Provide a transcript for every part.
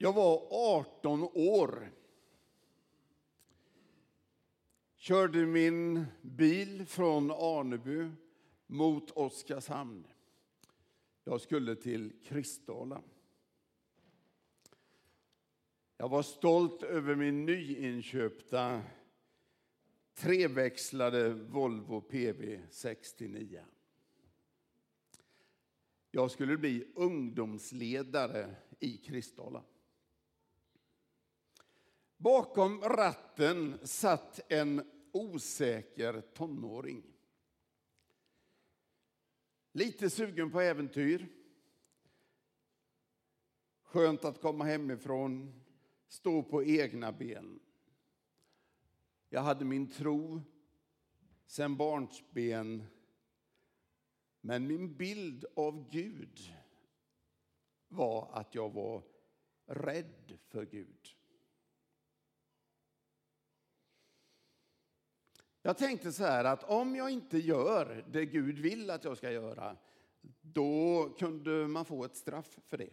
Jag var 18 år. Körde min bil från Aneby mot Oskarshamn. Jag skulle till Kristdala. Jag var stolt över min nyinköpta treväxlade Volvo PV 69. Jag skulle bli ungdomsledare i Kristdala. Bakom ratten satt en osäker tonåring. Lite sugen på äventyr. Skönt att komma hemifrån, stå på egna ben. Jag hade min tro sen barnsben. Men min bild av Gud var att jag var rädd för Gud. Jag tänkte så här att om jag inte gör det Gud vill att jag ska göra, då kunde man få ett straff för det.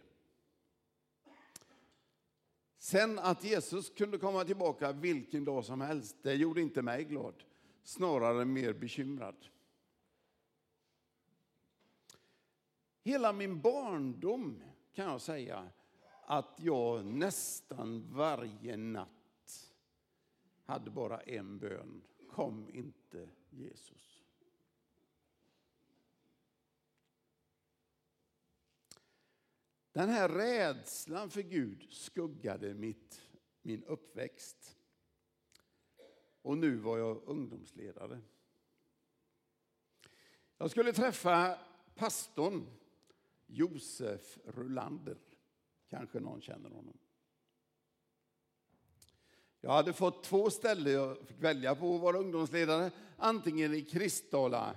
Sen att Jesus kunde komma tillbaka vilken dag som helst, det gjorde inte mig glad. Snarare mer bekymrad. Hela min barndom kan jag säga att jag nästan varje natt hade bara en bön. Kom inte Jesus. Den här rädslan för Gud skuggade mitt, min uppväxt. Och nu var jag ungdomsledare. Jag skulle träffa pastorn Josef Rulander. Kanske någon känner honom. Jag hade fått två ställen jag fick välja på att vara ungdomsledare. Antingen i Kristdala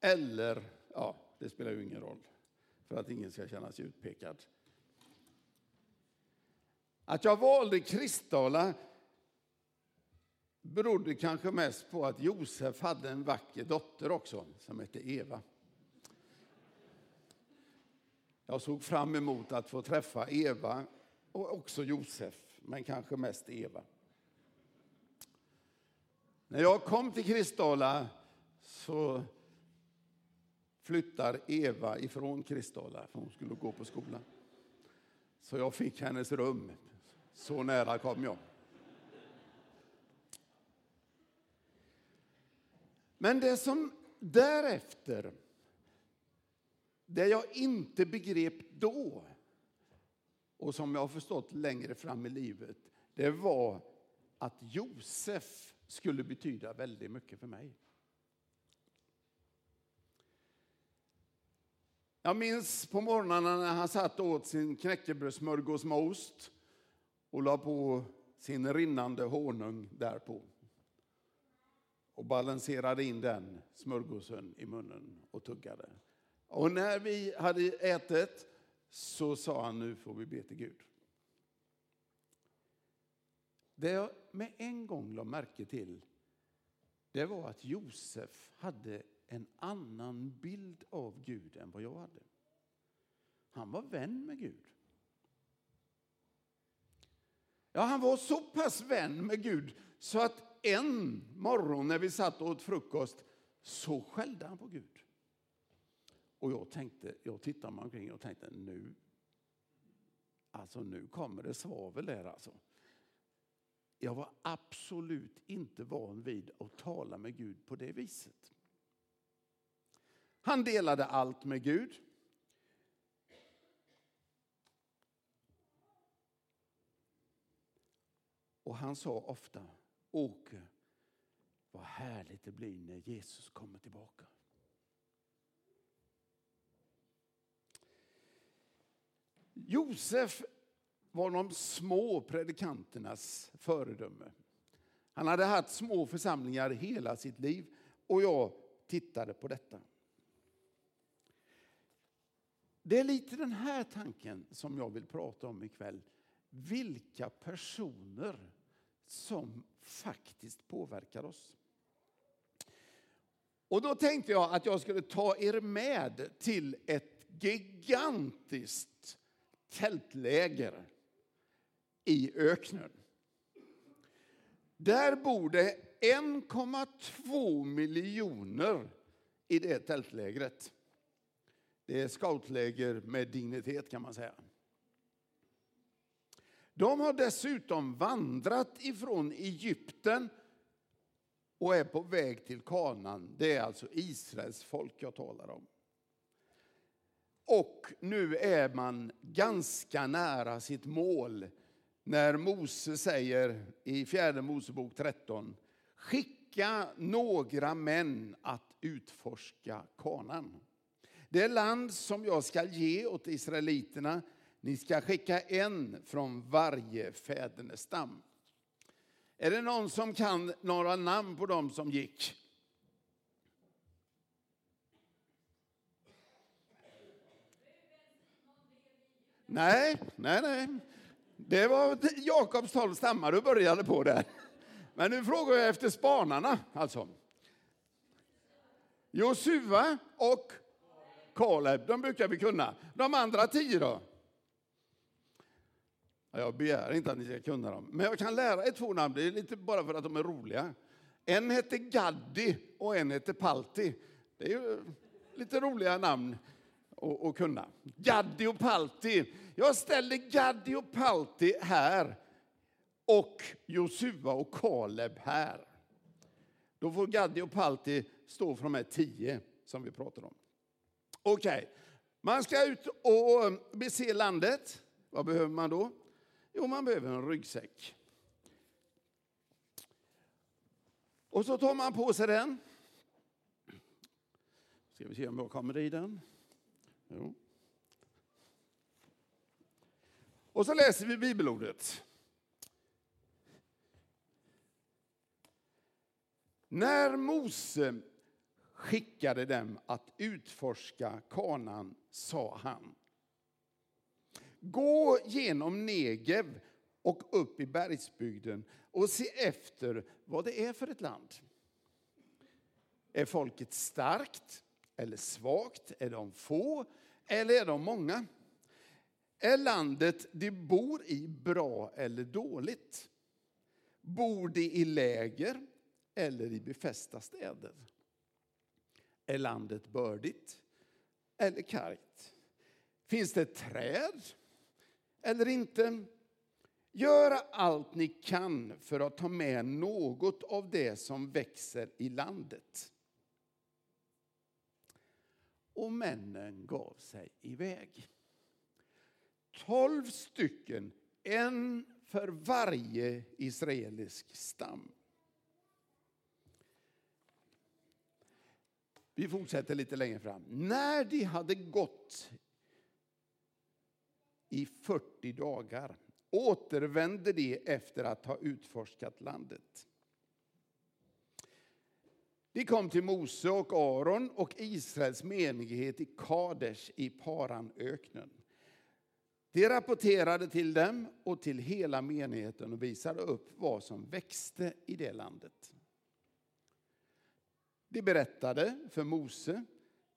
eller, ja, det spelar ju ingen roll för att ingen ska känna sig utpekad. Att jag valde Kristdala berodde kanske mest på att Josef hade en vacker dotter också som hette Eva. Jag såg fram emot att få träffa Eva och också Josef, men kanske mest Eva. När jag kom till Kristdala så flyttar Eva ifrån Kristdala, för hon skulle gå på skolan. Så jag fick hennes rum. Så nära kom jag. Men det som därefter, det jag inte begrep då och som jag har förstått längre fram i livet, det var att Josef skulle betyda väldigt mycket för mig. Jag minns på morgnarna när han satt och åt sin knäckebrödssmörgås med ost och la på sin rinnande honung därpå och balanserade in den smörgåsen i munnen och tuggade. Och när vi hade ätit så sa han nu får vi be till Gud. Det jag med en gång la märke till det var att Josef hade en annan bild av Gud än vad jag hade. Han var vän med Gud. Ja, han var så pass vän med Gud så att en morgon när vi satt och åt frukost så skällde han på Gud. Och jag tänkte, jag tittade mig omkring och tänkte nu, alltså nu kommer det svavel där alltså. Jag var absolut inte van vid att tala med Gud på det viset. Han delade allt med Gud. Och han sa ofta, Åke, vad härligt det blir när Jesus kommer tillbaka. Josef var de små predikanternas föredöme. Han hade haft små församlingar hela sitt liv och jag tittade på detta. Det är lite den här tanken som jag vill prata om ikväll. Vilka personer som faktiskt påverkar oss. Och då tänkte jag att jag skulle ta er med till ett gigantiskt tältläger i öknen. Där bor det 1,2 miljoner i det tältlägret. Det är scoutläger med dignitet kan man säga. De har dessutom vandrat ifrån Egypten och är på väg till Kanan. Det är alltså Israels folk jag talar om. Och nu är man ganska nära sitt mål när Mose säger i fjärde Mosebok 13, skicka några män att utforska kanan. Det land som jag ska ge åt israeliterna, ni ska skicka en från varje fädernestam. Är det någon som kan några namn på dem som gick? Nej, nej, nej. Det var Jakobs tolv stammar du började på där. Men nu frågar jag efter spanarna alltså. Josua och Kaleb, de brukar vi kunna. De andra tio då? Jag begär inte att ni ska kunna dem, men jag kan lära er två namn, det är lite bara för att de är roliga. En heter Gaddi och en heter Palti. Det är ju lite roliga namn och, och kunna. Gaddi och Palti. Jag ställer Gaddi och Palti här och Josua och Kaleb här. Då får Gaddi och Palti stå för de här tio som vi pratar om. Okej, okay. man ska ut och um, bese landet. Vad behöver man då? Jo, man behöver en ryggsäck. Och så tar man på sig den. Ska vi se om jag kommer i den. Jo. Och så läser vi bibelordet. När Mose skickade dem att utforska kanan sa han Gå genom Negev och upp i bergsbygden och se efter vad det är för ett land. Är folket starkt eller svagt? Är de få eller är de många? Är landet de bor i bra eller dåligt? Bor de i läger eller i befästa städer? Är landet bördigt eller kargt? Finns det träd eller inte? Gör allt ni kan för att ta med något av det som växer i landet. Och männen gav sig iväg. Tolv stycken, en för varje israelisk stam. Vi fortsätter lite längre fram. När de hade gått i 40 dagar återvände de efter att ha utforskat landet. De kom till Mose och Aron och Israels menighet i Kadesh i Paranöknen. De rapporterade till dem och till hela menigheten och visade upp vad som växte i det landet. De berättade för Mose,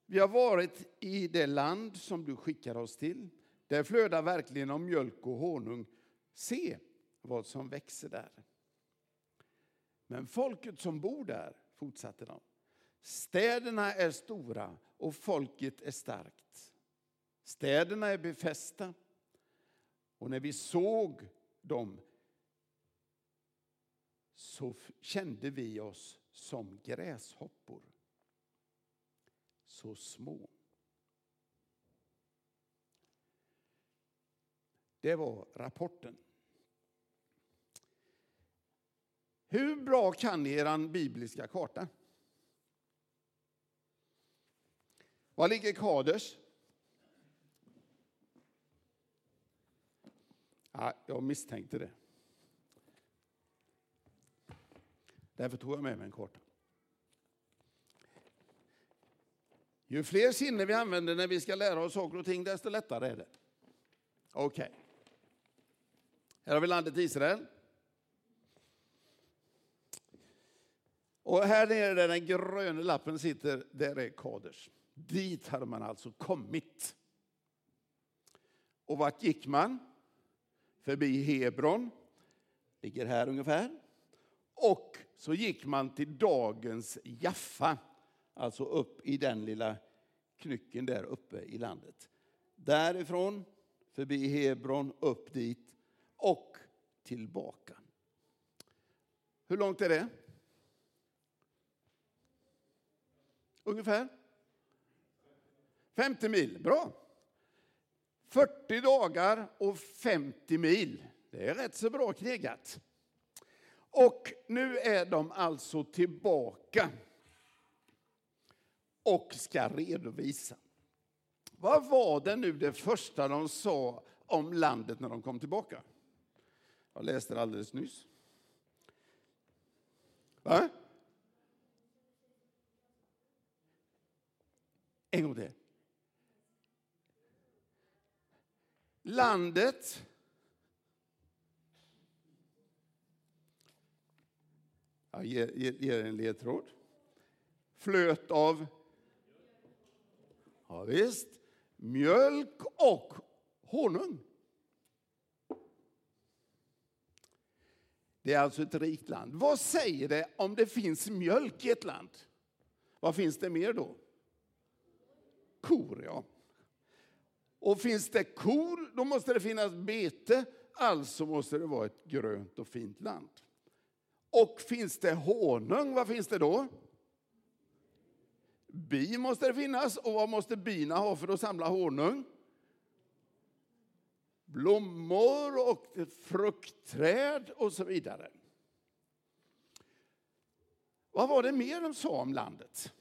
vi har varit i det land som du skickar oss till. Där flödar verkligen om mjölk och honung. Se vad som växer där. Men folket som bor där, fortsatte de, städerna är stora och folket är starkt. Städerna är befästa. Och när vi såg dem så kände vi oss som gräshoppor. Så små. Det var rapporten. Hur bra kan ni er bibliska karta? Var ligger Kaders? Ja, jag misstänkte det. Därför tog jag med mig en karta. Ju fler sinnen vi använder när vi ska lära oss saker och ting, desto lättare är det. Okej. Okay. Här har vi landet Israel. Och här nere där den gröna lappen sitter, där är Kaders. Dit hade man alltså kommit. Och vart gick man? förbi Hebron, ligger här ungefär. Och så gick man till dagens Jaffa, alltså upp i den lilla knycken där uppe i landet. Därifrån, förbi Hebron, upp dit och tillbaka. Hur långt är det? Ungefär? 50 mil, bra. 40 dagar och 50 mil. Det är rätt så bra knegat. Och nu är de alltså tillbaka och ska redovisa. Vad var det nu det första de sa om landet när de kom tillbaka? Jag läste det alldeles nyss. Va? En gång till. Landet Jag ger, ger, en ledtråd. Flöt av ja, visst, mjölk och honung. Det är alltså ett rikt land. Vad säger det om det finns mjölk i ett land? Vad finns det mer då? Kor, ja. Och finns det kor, då måste det finnas bete. Alltså måste det vara ett grönt och fint land. Och finns det honung, vad finns det då? Bi måste det finnas. Och vad måste bina ha för att samla honung? Blommor och fruktträd och så vidare. Vad var det mer de sa om landet?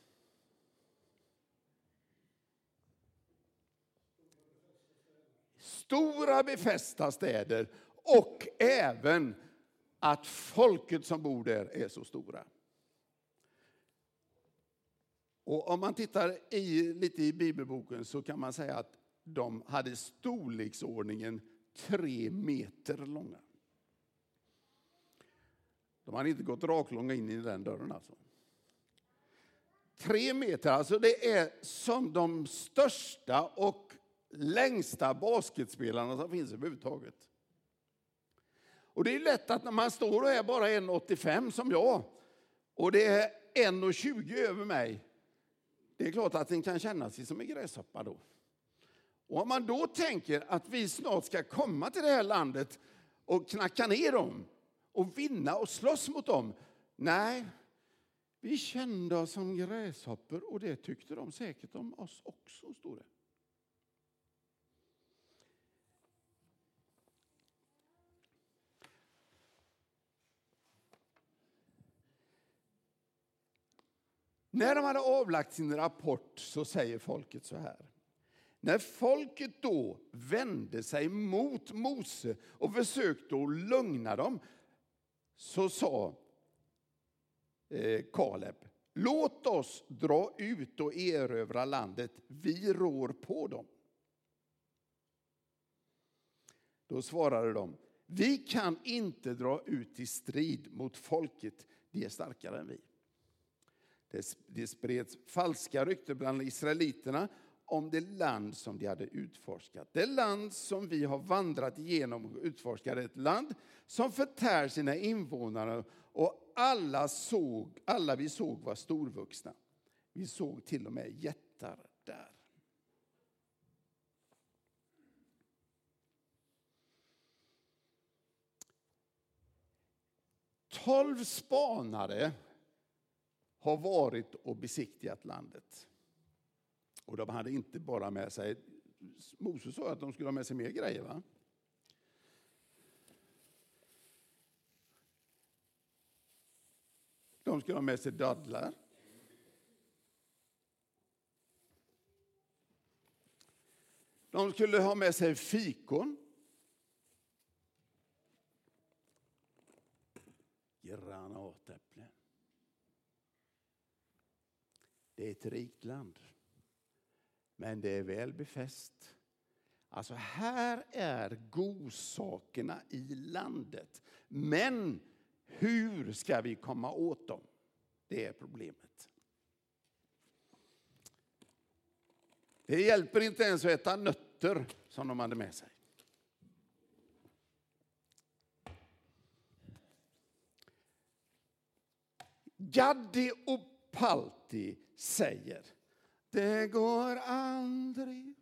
Stora befästa städer och även att folket som bor där är så stora. Och om man tittar i, lite i bibelboken så kan man säga att de hade storleksordningen tre meter långa. De hade inte gått raklånga in i den dörren alltså. Tre meter, alltså det är som de största och längsta basketspelarna som finns överhuvudtaget. Och det är lätt att när man står och är bara 1,85 som jag och det är 1,20 över mig. Det är klart att den kan känna sig som en gräshoppa då. Och om man då tänker att vi snart ska komma till det här landet och knacka ner dem och vinna och slåss mot dem. Nej, vi kände oss som gräshoppor och det tyckte de säkert om oss också, står det. När de hade avlagt sin rapport så säger folket så här. När folket då vände sig mot Mose och försökte att lugna dem så sa eh, Kaleb, låt oss dra ut och erövra landet, vi rår på dem. Då svarade de, vi kan inte dra ut i strid mot folket, de är starkare än vi. Det spreds falska rykten bland israeliterna om det land som de hade utforskat. Det land som vi har vandrat igenom och utforskat, ett land som förtär sina invånare och alla, såg, alla vi såg var storvuxna. Vi såg till och med jättar där. Tolv spanare har varit och besiktigat landet. Och de hade inte bara med sig, Moses sa att de skulle ha med sig mer grejer. Va? De skulle ha med sig dadlar. De skulle ha med sig fikon. Det är ett rikt land. Men det är väl befäst. Alltså här är godsakerna i landet. Men hur ska vi komma åt dem? Det är problemet. Det hjälper inte ens att äta nötter som de hade med sig. Gaddi och Palti säger, det går aldrig.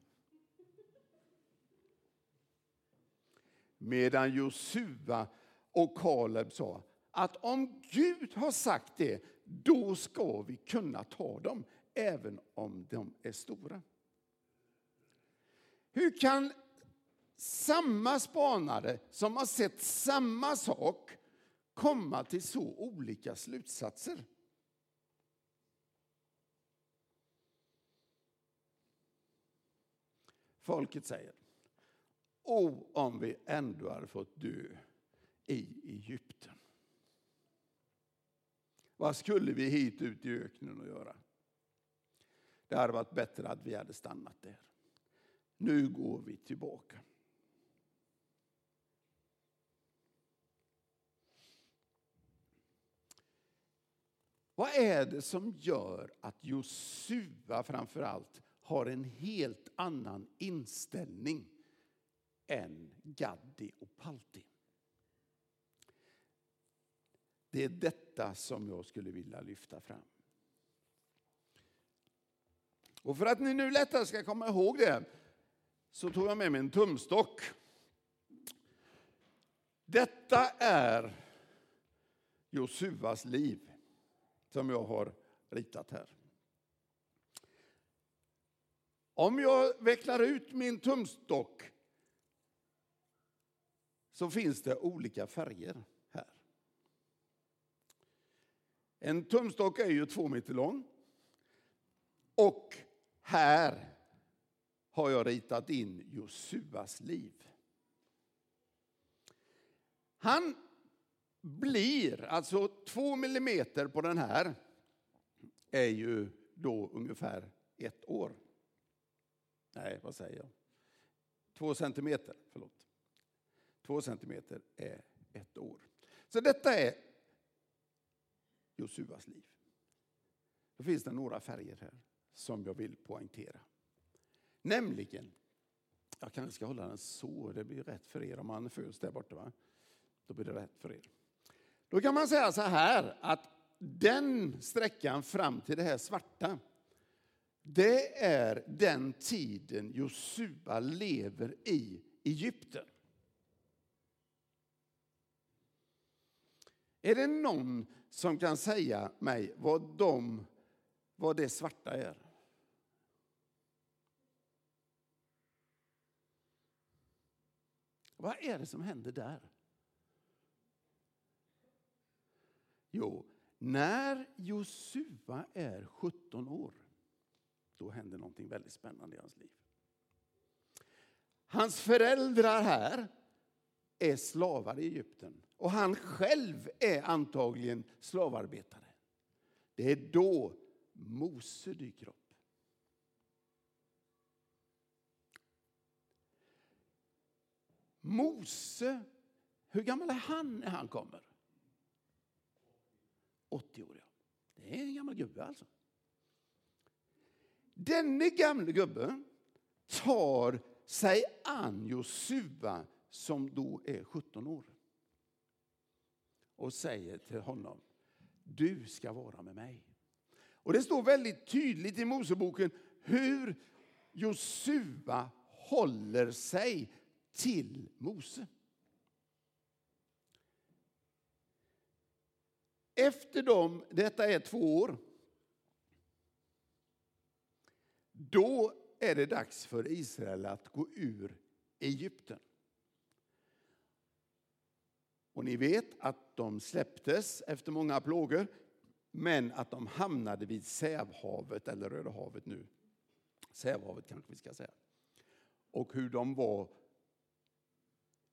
Medan Josua och Kaleb sa att om Gud har sagt det, då ska vi kunna ta dem, även om de är stora. Hur kan samma spanare som har sett samma sak komma till så olika slutsatser? Folket säger, o om vi ändå hade fått dö i Egypten. Vad skulle vi hit ut i öknen och göra? Det hade varit bättre att vi hade stannat där. Nu går vi tillbaka. Vad är det som gör att Josua framför allt har en helt annan inställning än Gaddi och Palti? Det är detta som jag skulle vilja lyfta fram. Och för att ni nu lättare ska komma ihåg det så tog jag med mig en tumstock. Detta är Josuas liv som jag har ritat här. Om jag vecklar ut min tumstock så finns det olika färger här. En tumstock är ju två meter lång. Och här har jag ritat in Josuas liv. Han blir, alltså två millimeter på den här, är ju då ungefär ett år. Nej, vad säger jag? Två centimeter, förlåt. Två centimeter är ett år. Så detta är Josuas liv. Då finns det några färger här som jag vill poängtera. Nämligen, jag kanske ska hålla den så, det blir rätt för er om man föds där borta. Va? Då blir det rätt för er. Då kan man säga så här att den sträckan fram till det här svarta, det är den tiden Josua lever i Egypten. Är det någon som kan säga mig vad, de, vad det svarta är? Vad är det som händer där? Jo, när Josua är 17 år, då händer någonting väldigt spännande i hans liv. Hans föräldrar här är slavar i Egypten och han själv är antagligen slavarbetare. Det är då Mose dyker upp. Mose, hur gammal är han när han kommer? 80 år. Ja. Det är en gammal gubbe alltså. Denne gamle gubbe tar sig an Josua som då är 17 år och säger till honom, du ska vara med mig. Och Det står väldigt tydligt i Moseboken hur Josua håller sig till Mose. Efter dem, detta är två år, då är det dags för Israel att gå ur Egypten. Och ni vet att de släpptes efter många plågor, men att de hamnade vid Sävhavet, eller Röda havet nu. Sävhavet kanske vi ska säga. Och hur de var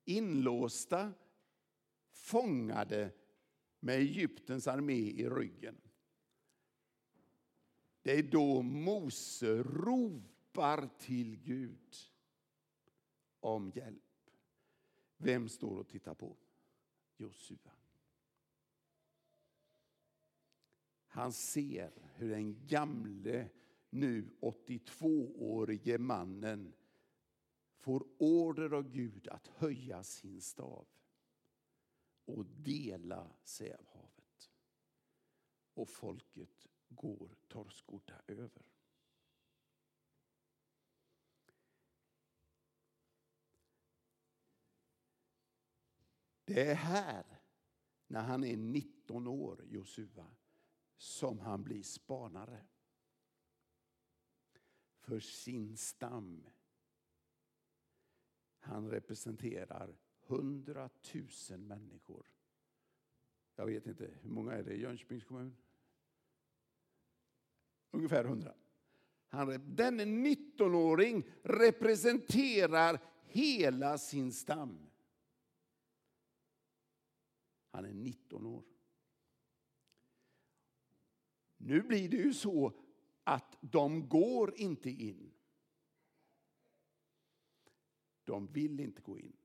inlåsta, fångade med Egyptens armé i ryggen. Det är då Mose ropar till Gud om hjälp. Vem står och tittar på? Josua. Han ser hur den gamle, nu 82-årige mannen får order av Gud att höja sin stav och dela Sävhavet. och folket går torrskodda över. Det är här, när han är 19 år, Josua, som han blir spanare för sin stam. Han representerar hundratusen människor. Jag vet inte, hur många är det i Jönköpings kommun? Ungefär hundra. Han, denne 19-åring representerar hela sin stam. Han är 19 år. Nu blir det ju så att de går inte in. De vill inte gå in.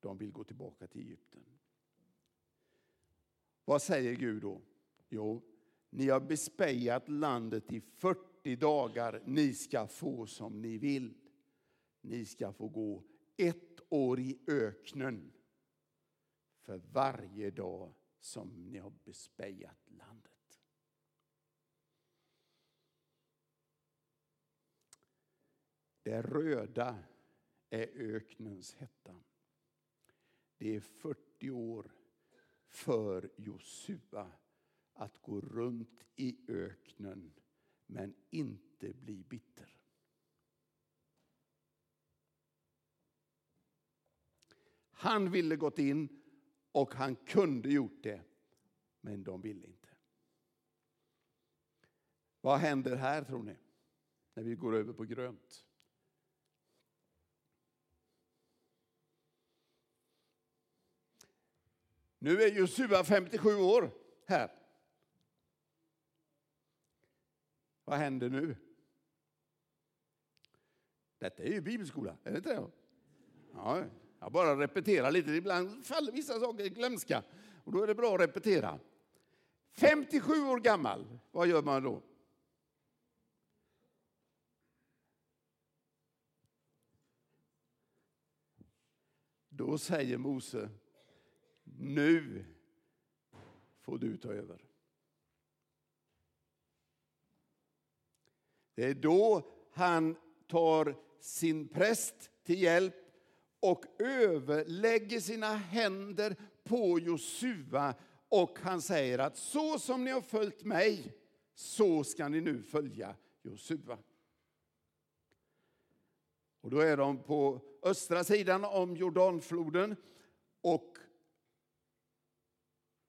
De vill gå tillbaka till Egypten. Vad säger Gud då? Jo, ni har bespejat landet i 40 dagar. Ni ska få som ni vill. Ni ska få gå ett år i öknen för varje dag som ni har bespejat landet. Det röda är öknens hetta. Det är 40 år för Josua att gå runt i öknen men inte bli bitter. Han ville gått in och han kunde gjort det, men de ville inte. Vad händer här tror ni? När vi går över på grönt. Nu är Josua 57 år här. Vad händer nu? Detta är ju bibelskola, är det inte det? Ja, jag bara repeterar lite. Ibland faller vissa saker i glömska och då är det bra att repetera. 57 år gammal, vad gör man då? Då säger Mose, nu får du ta över. Det är då han tar sin präst till hjälp och överlägger sina händer på Josua och han säger att så som ni har följt mig, så ska ni nu följa Josua. Och då är de på östra sidan om Jordanfloden och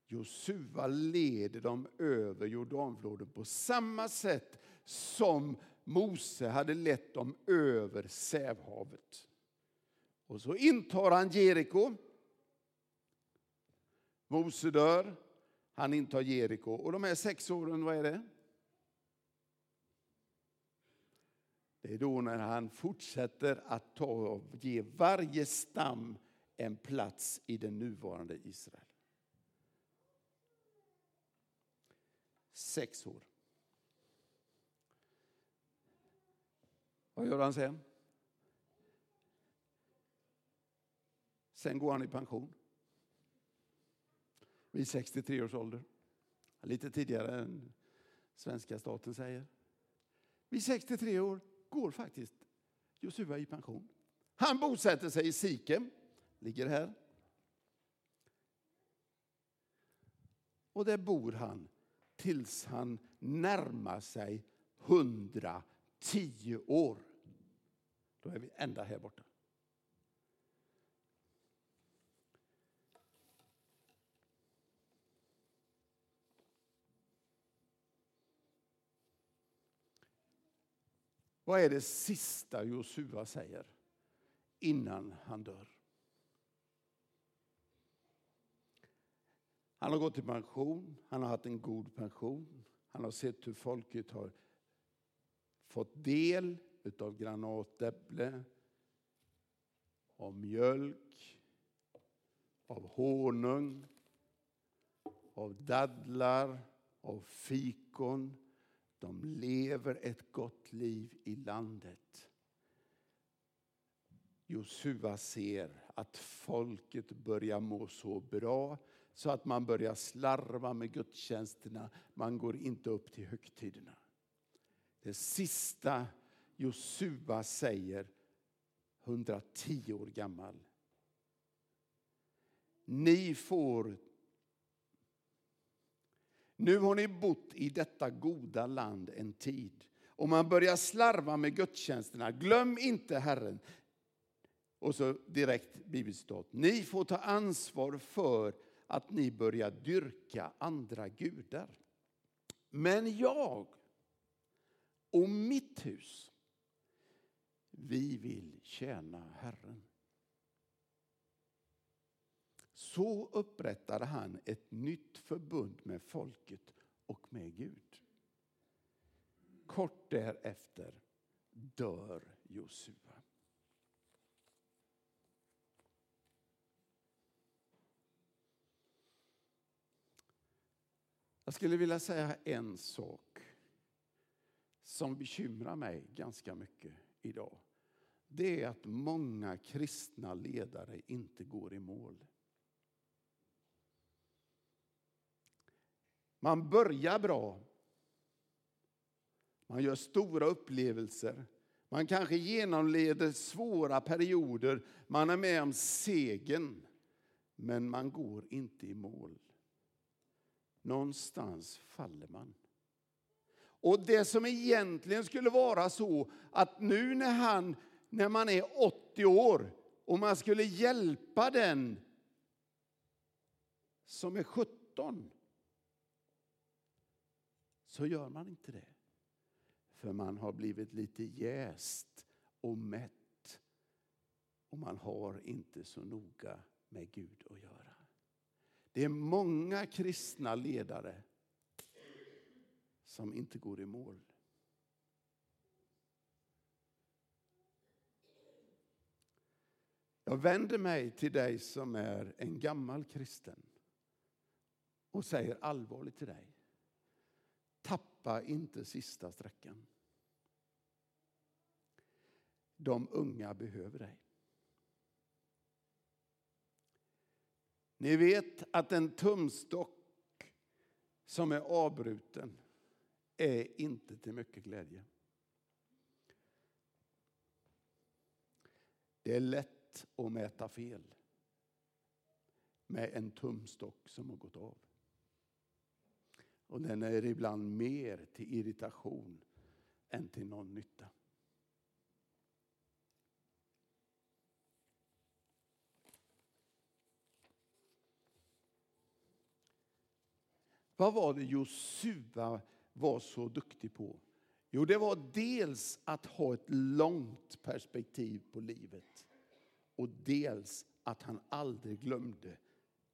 Josua leder dem över Jordanfloden på samma sätt som Mose hade lett dem över Sävhavet. Och så intar han Jeriko. Mose dör, han intar Jeriko. Och de här sex åren, vad är det? Det är då när han fortsätter att ta och ge varje stam en plats i det nuvarande Israel. Sex år. Vad gör han sen? Sen går han i pension. Vid 63 års ålder. Lite tidigare än svenska staten säger. Vid 63 år går faktiskt Josua i pension. Han bosätter sig i Sikem, ligger här. Och där bor han tills han närmar sig 110 år. Då är vi ända här borta. Vad är det sista Josua säger innan han dör? Han har gått i pension, han har haft en god pension. Han har sett hur folket har fått del av granatäpple, av mjölk, av honung, av dadlar, av fikon, de lever ett gott liv i landet. Josua ser att folket börjar må så bra så att man börjar slarva med gudstjänsterna. Man går inte upp till högtiderna. Det sista Josua säger, 110 år gammal. Ni får nu har ni bott i detta goda land en tid och man börjar slarva med gudstjänsterna. Glöm inte Herren. Och så direkt bibelcitat. Ni får ta ansvar för att ni börjar dyrka andra gudar. Men jag och mitt hus, vi vill tjäna Herren. Så upprättade han ett nytt förbund med folket och med Gud. Kort därefter dör Josua. Jag skulle vilja säga en sak som bekymrar mig ganska mycket idag. Det är att många kristna ledare inte går i mål. Man börjar bra. Man gör stora upplevelser. Man kanske genomleder svåra perioder. Man är med om segern. Men man går inte i mål. Någonstans faller man. Och det som egentligen skulle vara så att nu när, han, när man är 80 år och man skulle hjälpa den som är 17 så gör man inte det. För man har blivit lite jäst och mätt och man har inte så noga med Gud att göra. Det är många kristna ledare som inte går i mål. Jag vänder mig till dig som är en gammal kristen och säger allvarligt till dig. Tappa inte sista sträckan. De unga behöver dig. Ni vet att en tumstock som är avbruten är inte till mycket glädje. Det är lätt att mäta fel med en tumstock som har gått av. Och den är ibland mer till irritation än till någon nytta. Vad var det Josua var så duktig på? Jo, det var dels att ha ett långt perspektiv på livet och dels att han aldrig glömde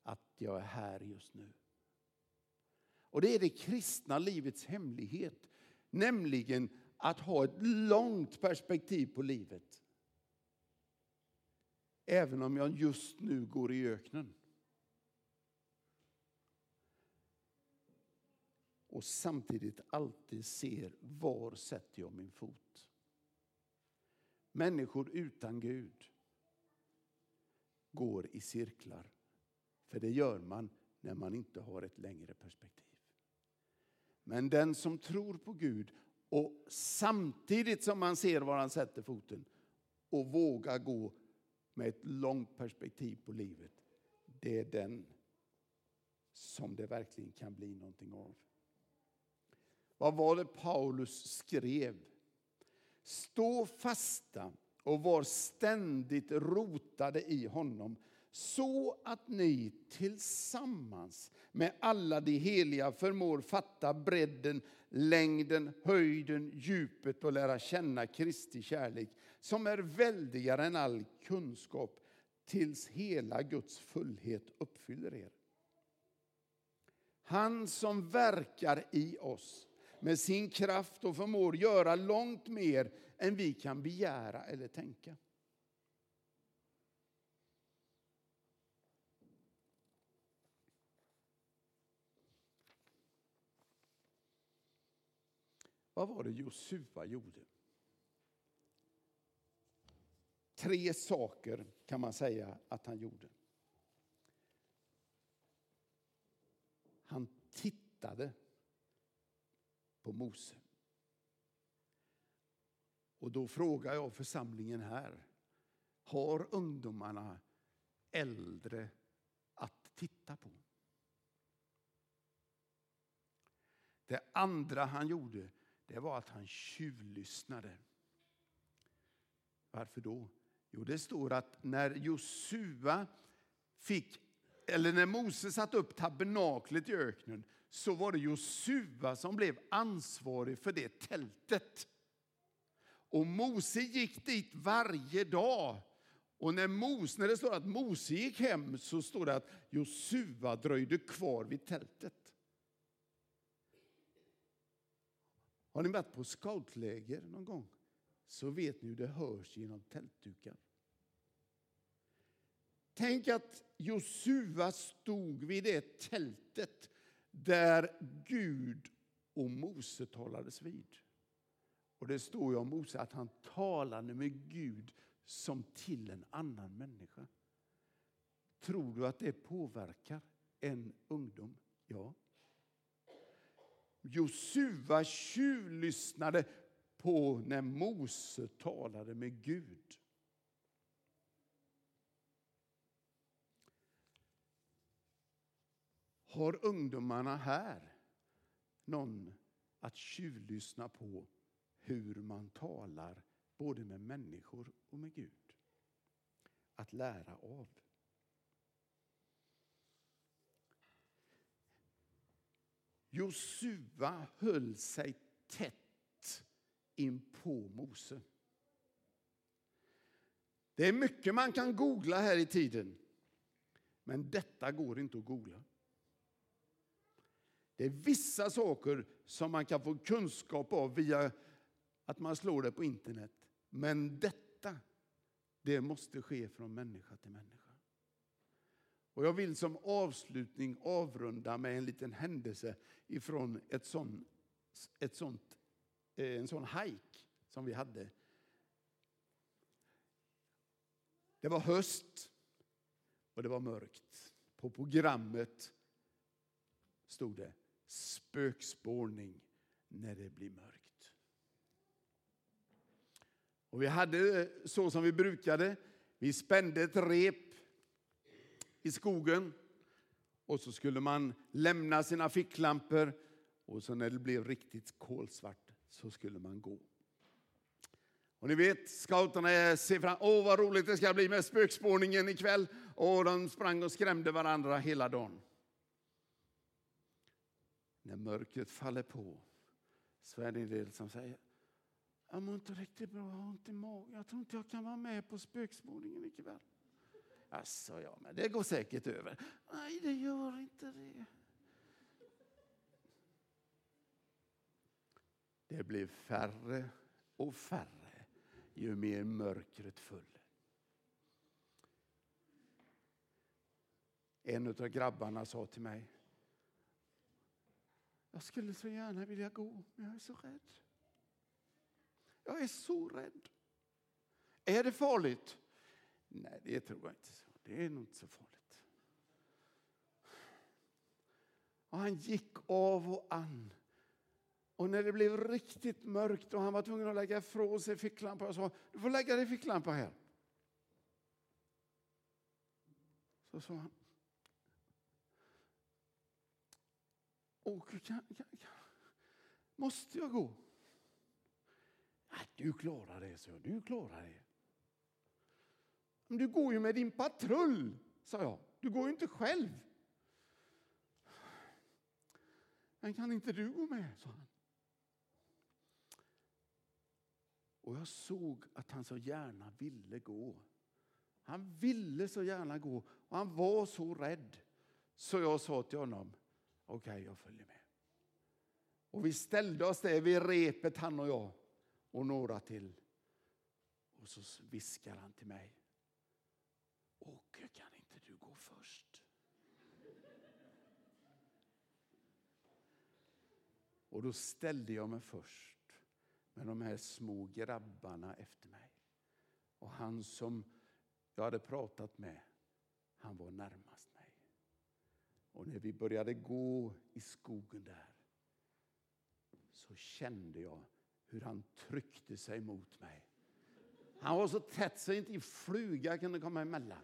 att jag är här just nu. Och det är det kristna livets hemlighet. Nämligen att ha ett långt perspektiv på livet. Även om jag just nu går i öknen. Och samtidigt alltid ser var sätter jag min fot. Människor utan Gud går i cirklar. För det gör man när man inte har ett längre perspektiv. Men den som tror på Gud och samtidigt som man ser var han sätter foten och vågar gå med ett långt perspektiv på livet. Det är den som det verkligen kan bli någonting av. Vad var det Paulus skrev? Stå fasta och var ständigt rotade i honom så att ni tillsammans med alla de heliga förmår fatta bredden, längden, höjden, djupet och lära känna Kristi kärlek som är väldigare än all kunskap tills hela Guds fullhet uppfyller er. Han som verkar i oss med sin kraft och förmår göra långt mer än vi kan begära eller tänka. Vad var det Josua gjorde? tre saker kan man säga att han gjorde. Han tittade på Mose. Och då frågar jag församlingen här. Har ungdomarna äldre att titta på? Det andra han gjorde det var att han tjuvlyssnade. Varför då? Jo, det står att när Josua fick, eller när Mose satte upp tabernaklet i öknen så var det Josua som blev ansvarig för det tältet. Och Mose gick dit varje dag. Och när, Mos, när det står att Mose gick hem så står det att Josua dröjde kvar vid tältet. Har ni varit på scoutläger någon gång så vet ni hur det hörs genom tältdukar. Tänk att Josua stod vid det tältet där Gud och Mose talades vid. Och Det står ju om Mose att han talade med Gud som till en annan människa. Tror du att det påverkar en ungdom? Ja. Josua tjuvlyssnade på när Mose talade med Gud. Har ungdomarna här någon att tjuvlyssna på hur man talar både med människor och med Gud? Att lära av. Josua höll sig tätt in på Mose. Det är mycket man kan googla här i tiden, men detta går inte att googla. Det är vissa saker som man kan få kunskap av via att man slår det på internet. Men detta, det måste ske från människa till människa. Och jag vill som avslutning avrunda med en liten händelse ifrån ett sån, ett sånt, eh, en sån hike som vi hade. Det var höst och det var mörkt. På programmet stod det spökspårning när det blir mörkt. Och vi hade eh, så som vi brukade. Vi spände ett rep i skogen. Och så skulle man lämna sina ficklampor och så när det blev riktigt kolsvart så skulle man gå. Och ni vet, scouterna eh, ser fram åh vad roligt det ska bli med spökspårningen ikväll. Och de sprang och skrämde varandra hela dagen. När mörkret faller på så är det en del som säger jag mår inte riktigt bra, jag har ont i magen. Jag tror inte jag kan vara med på spökspårningen ikväll. Alltså, ja, men det går säkert över. Nej, det gör inte det. Det blir färre och färre ju mer mörkret föll. En av grabbarna sa till mig. Jag skulle så gärna vilja gå, men jag är så rädd. Jag är så rädd. Är det farligt? Nej, det tror jag inte. Det är nog inte så farligt. Och han gick av och an. Och när det blev riktigt mörkt och han var tvungen att lägga ifrån sig ficklampan, jag sa du får lägga din ficklampa här. Så sa han, Åke, kan, kan, kan, måste jag gå? Du klarar det, så du klarar det. Men du går ju med din patrull, sa jag. Du går ju inte själv. Men kan inte du gå med, sa han. Och jag såg att han så gärna ville gå. Han ville så gärna gå och han var så rädd. Så jag sa till honom, okej okay, jag följer med. Och vi ställde oss där vid repet han och jag och några till. Och så viskar han till mig. Åke, kan inte du gå först? Och då ställde jag mig först med de här små grabbarna efter mig. Och han som jag hade pratat med, han var närmast mig. Och när vi började gå i skogen där så kände jag hur han tryckte sig mot mig. Han var så tätt så inte en fluga kunde komma emellan.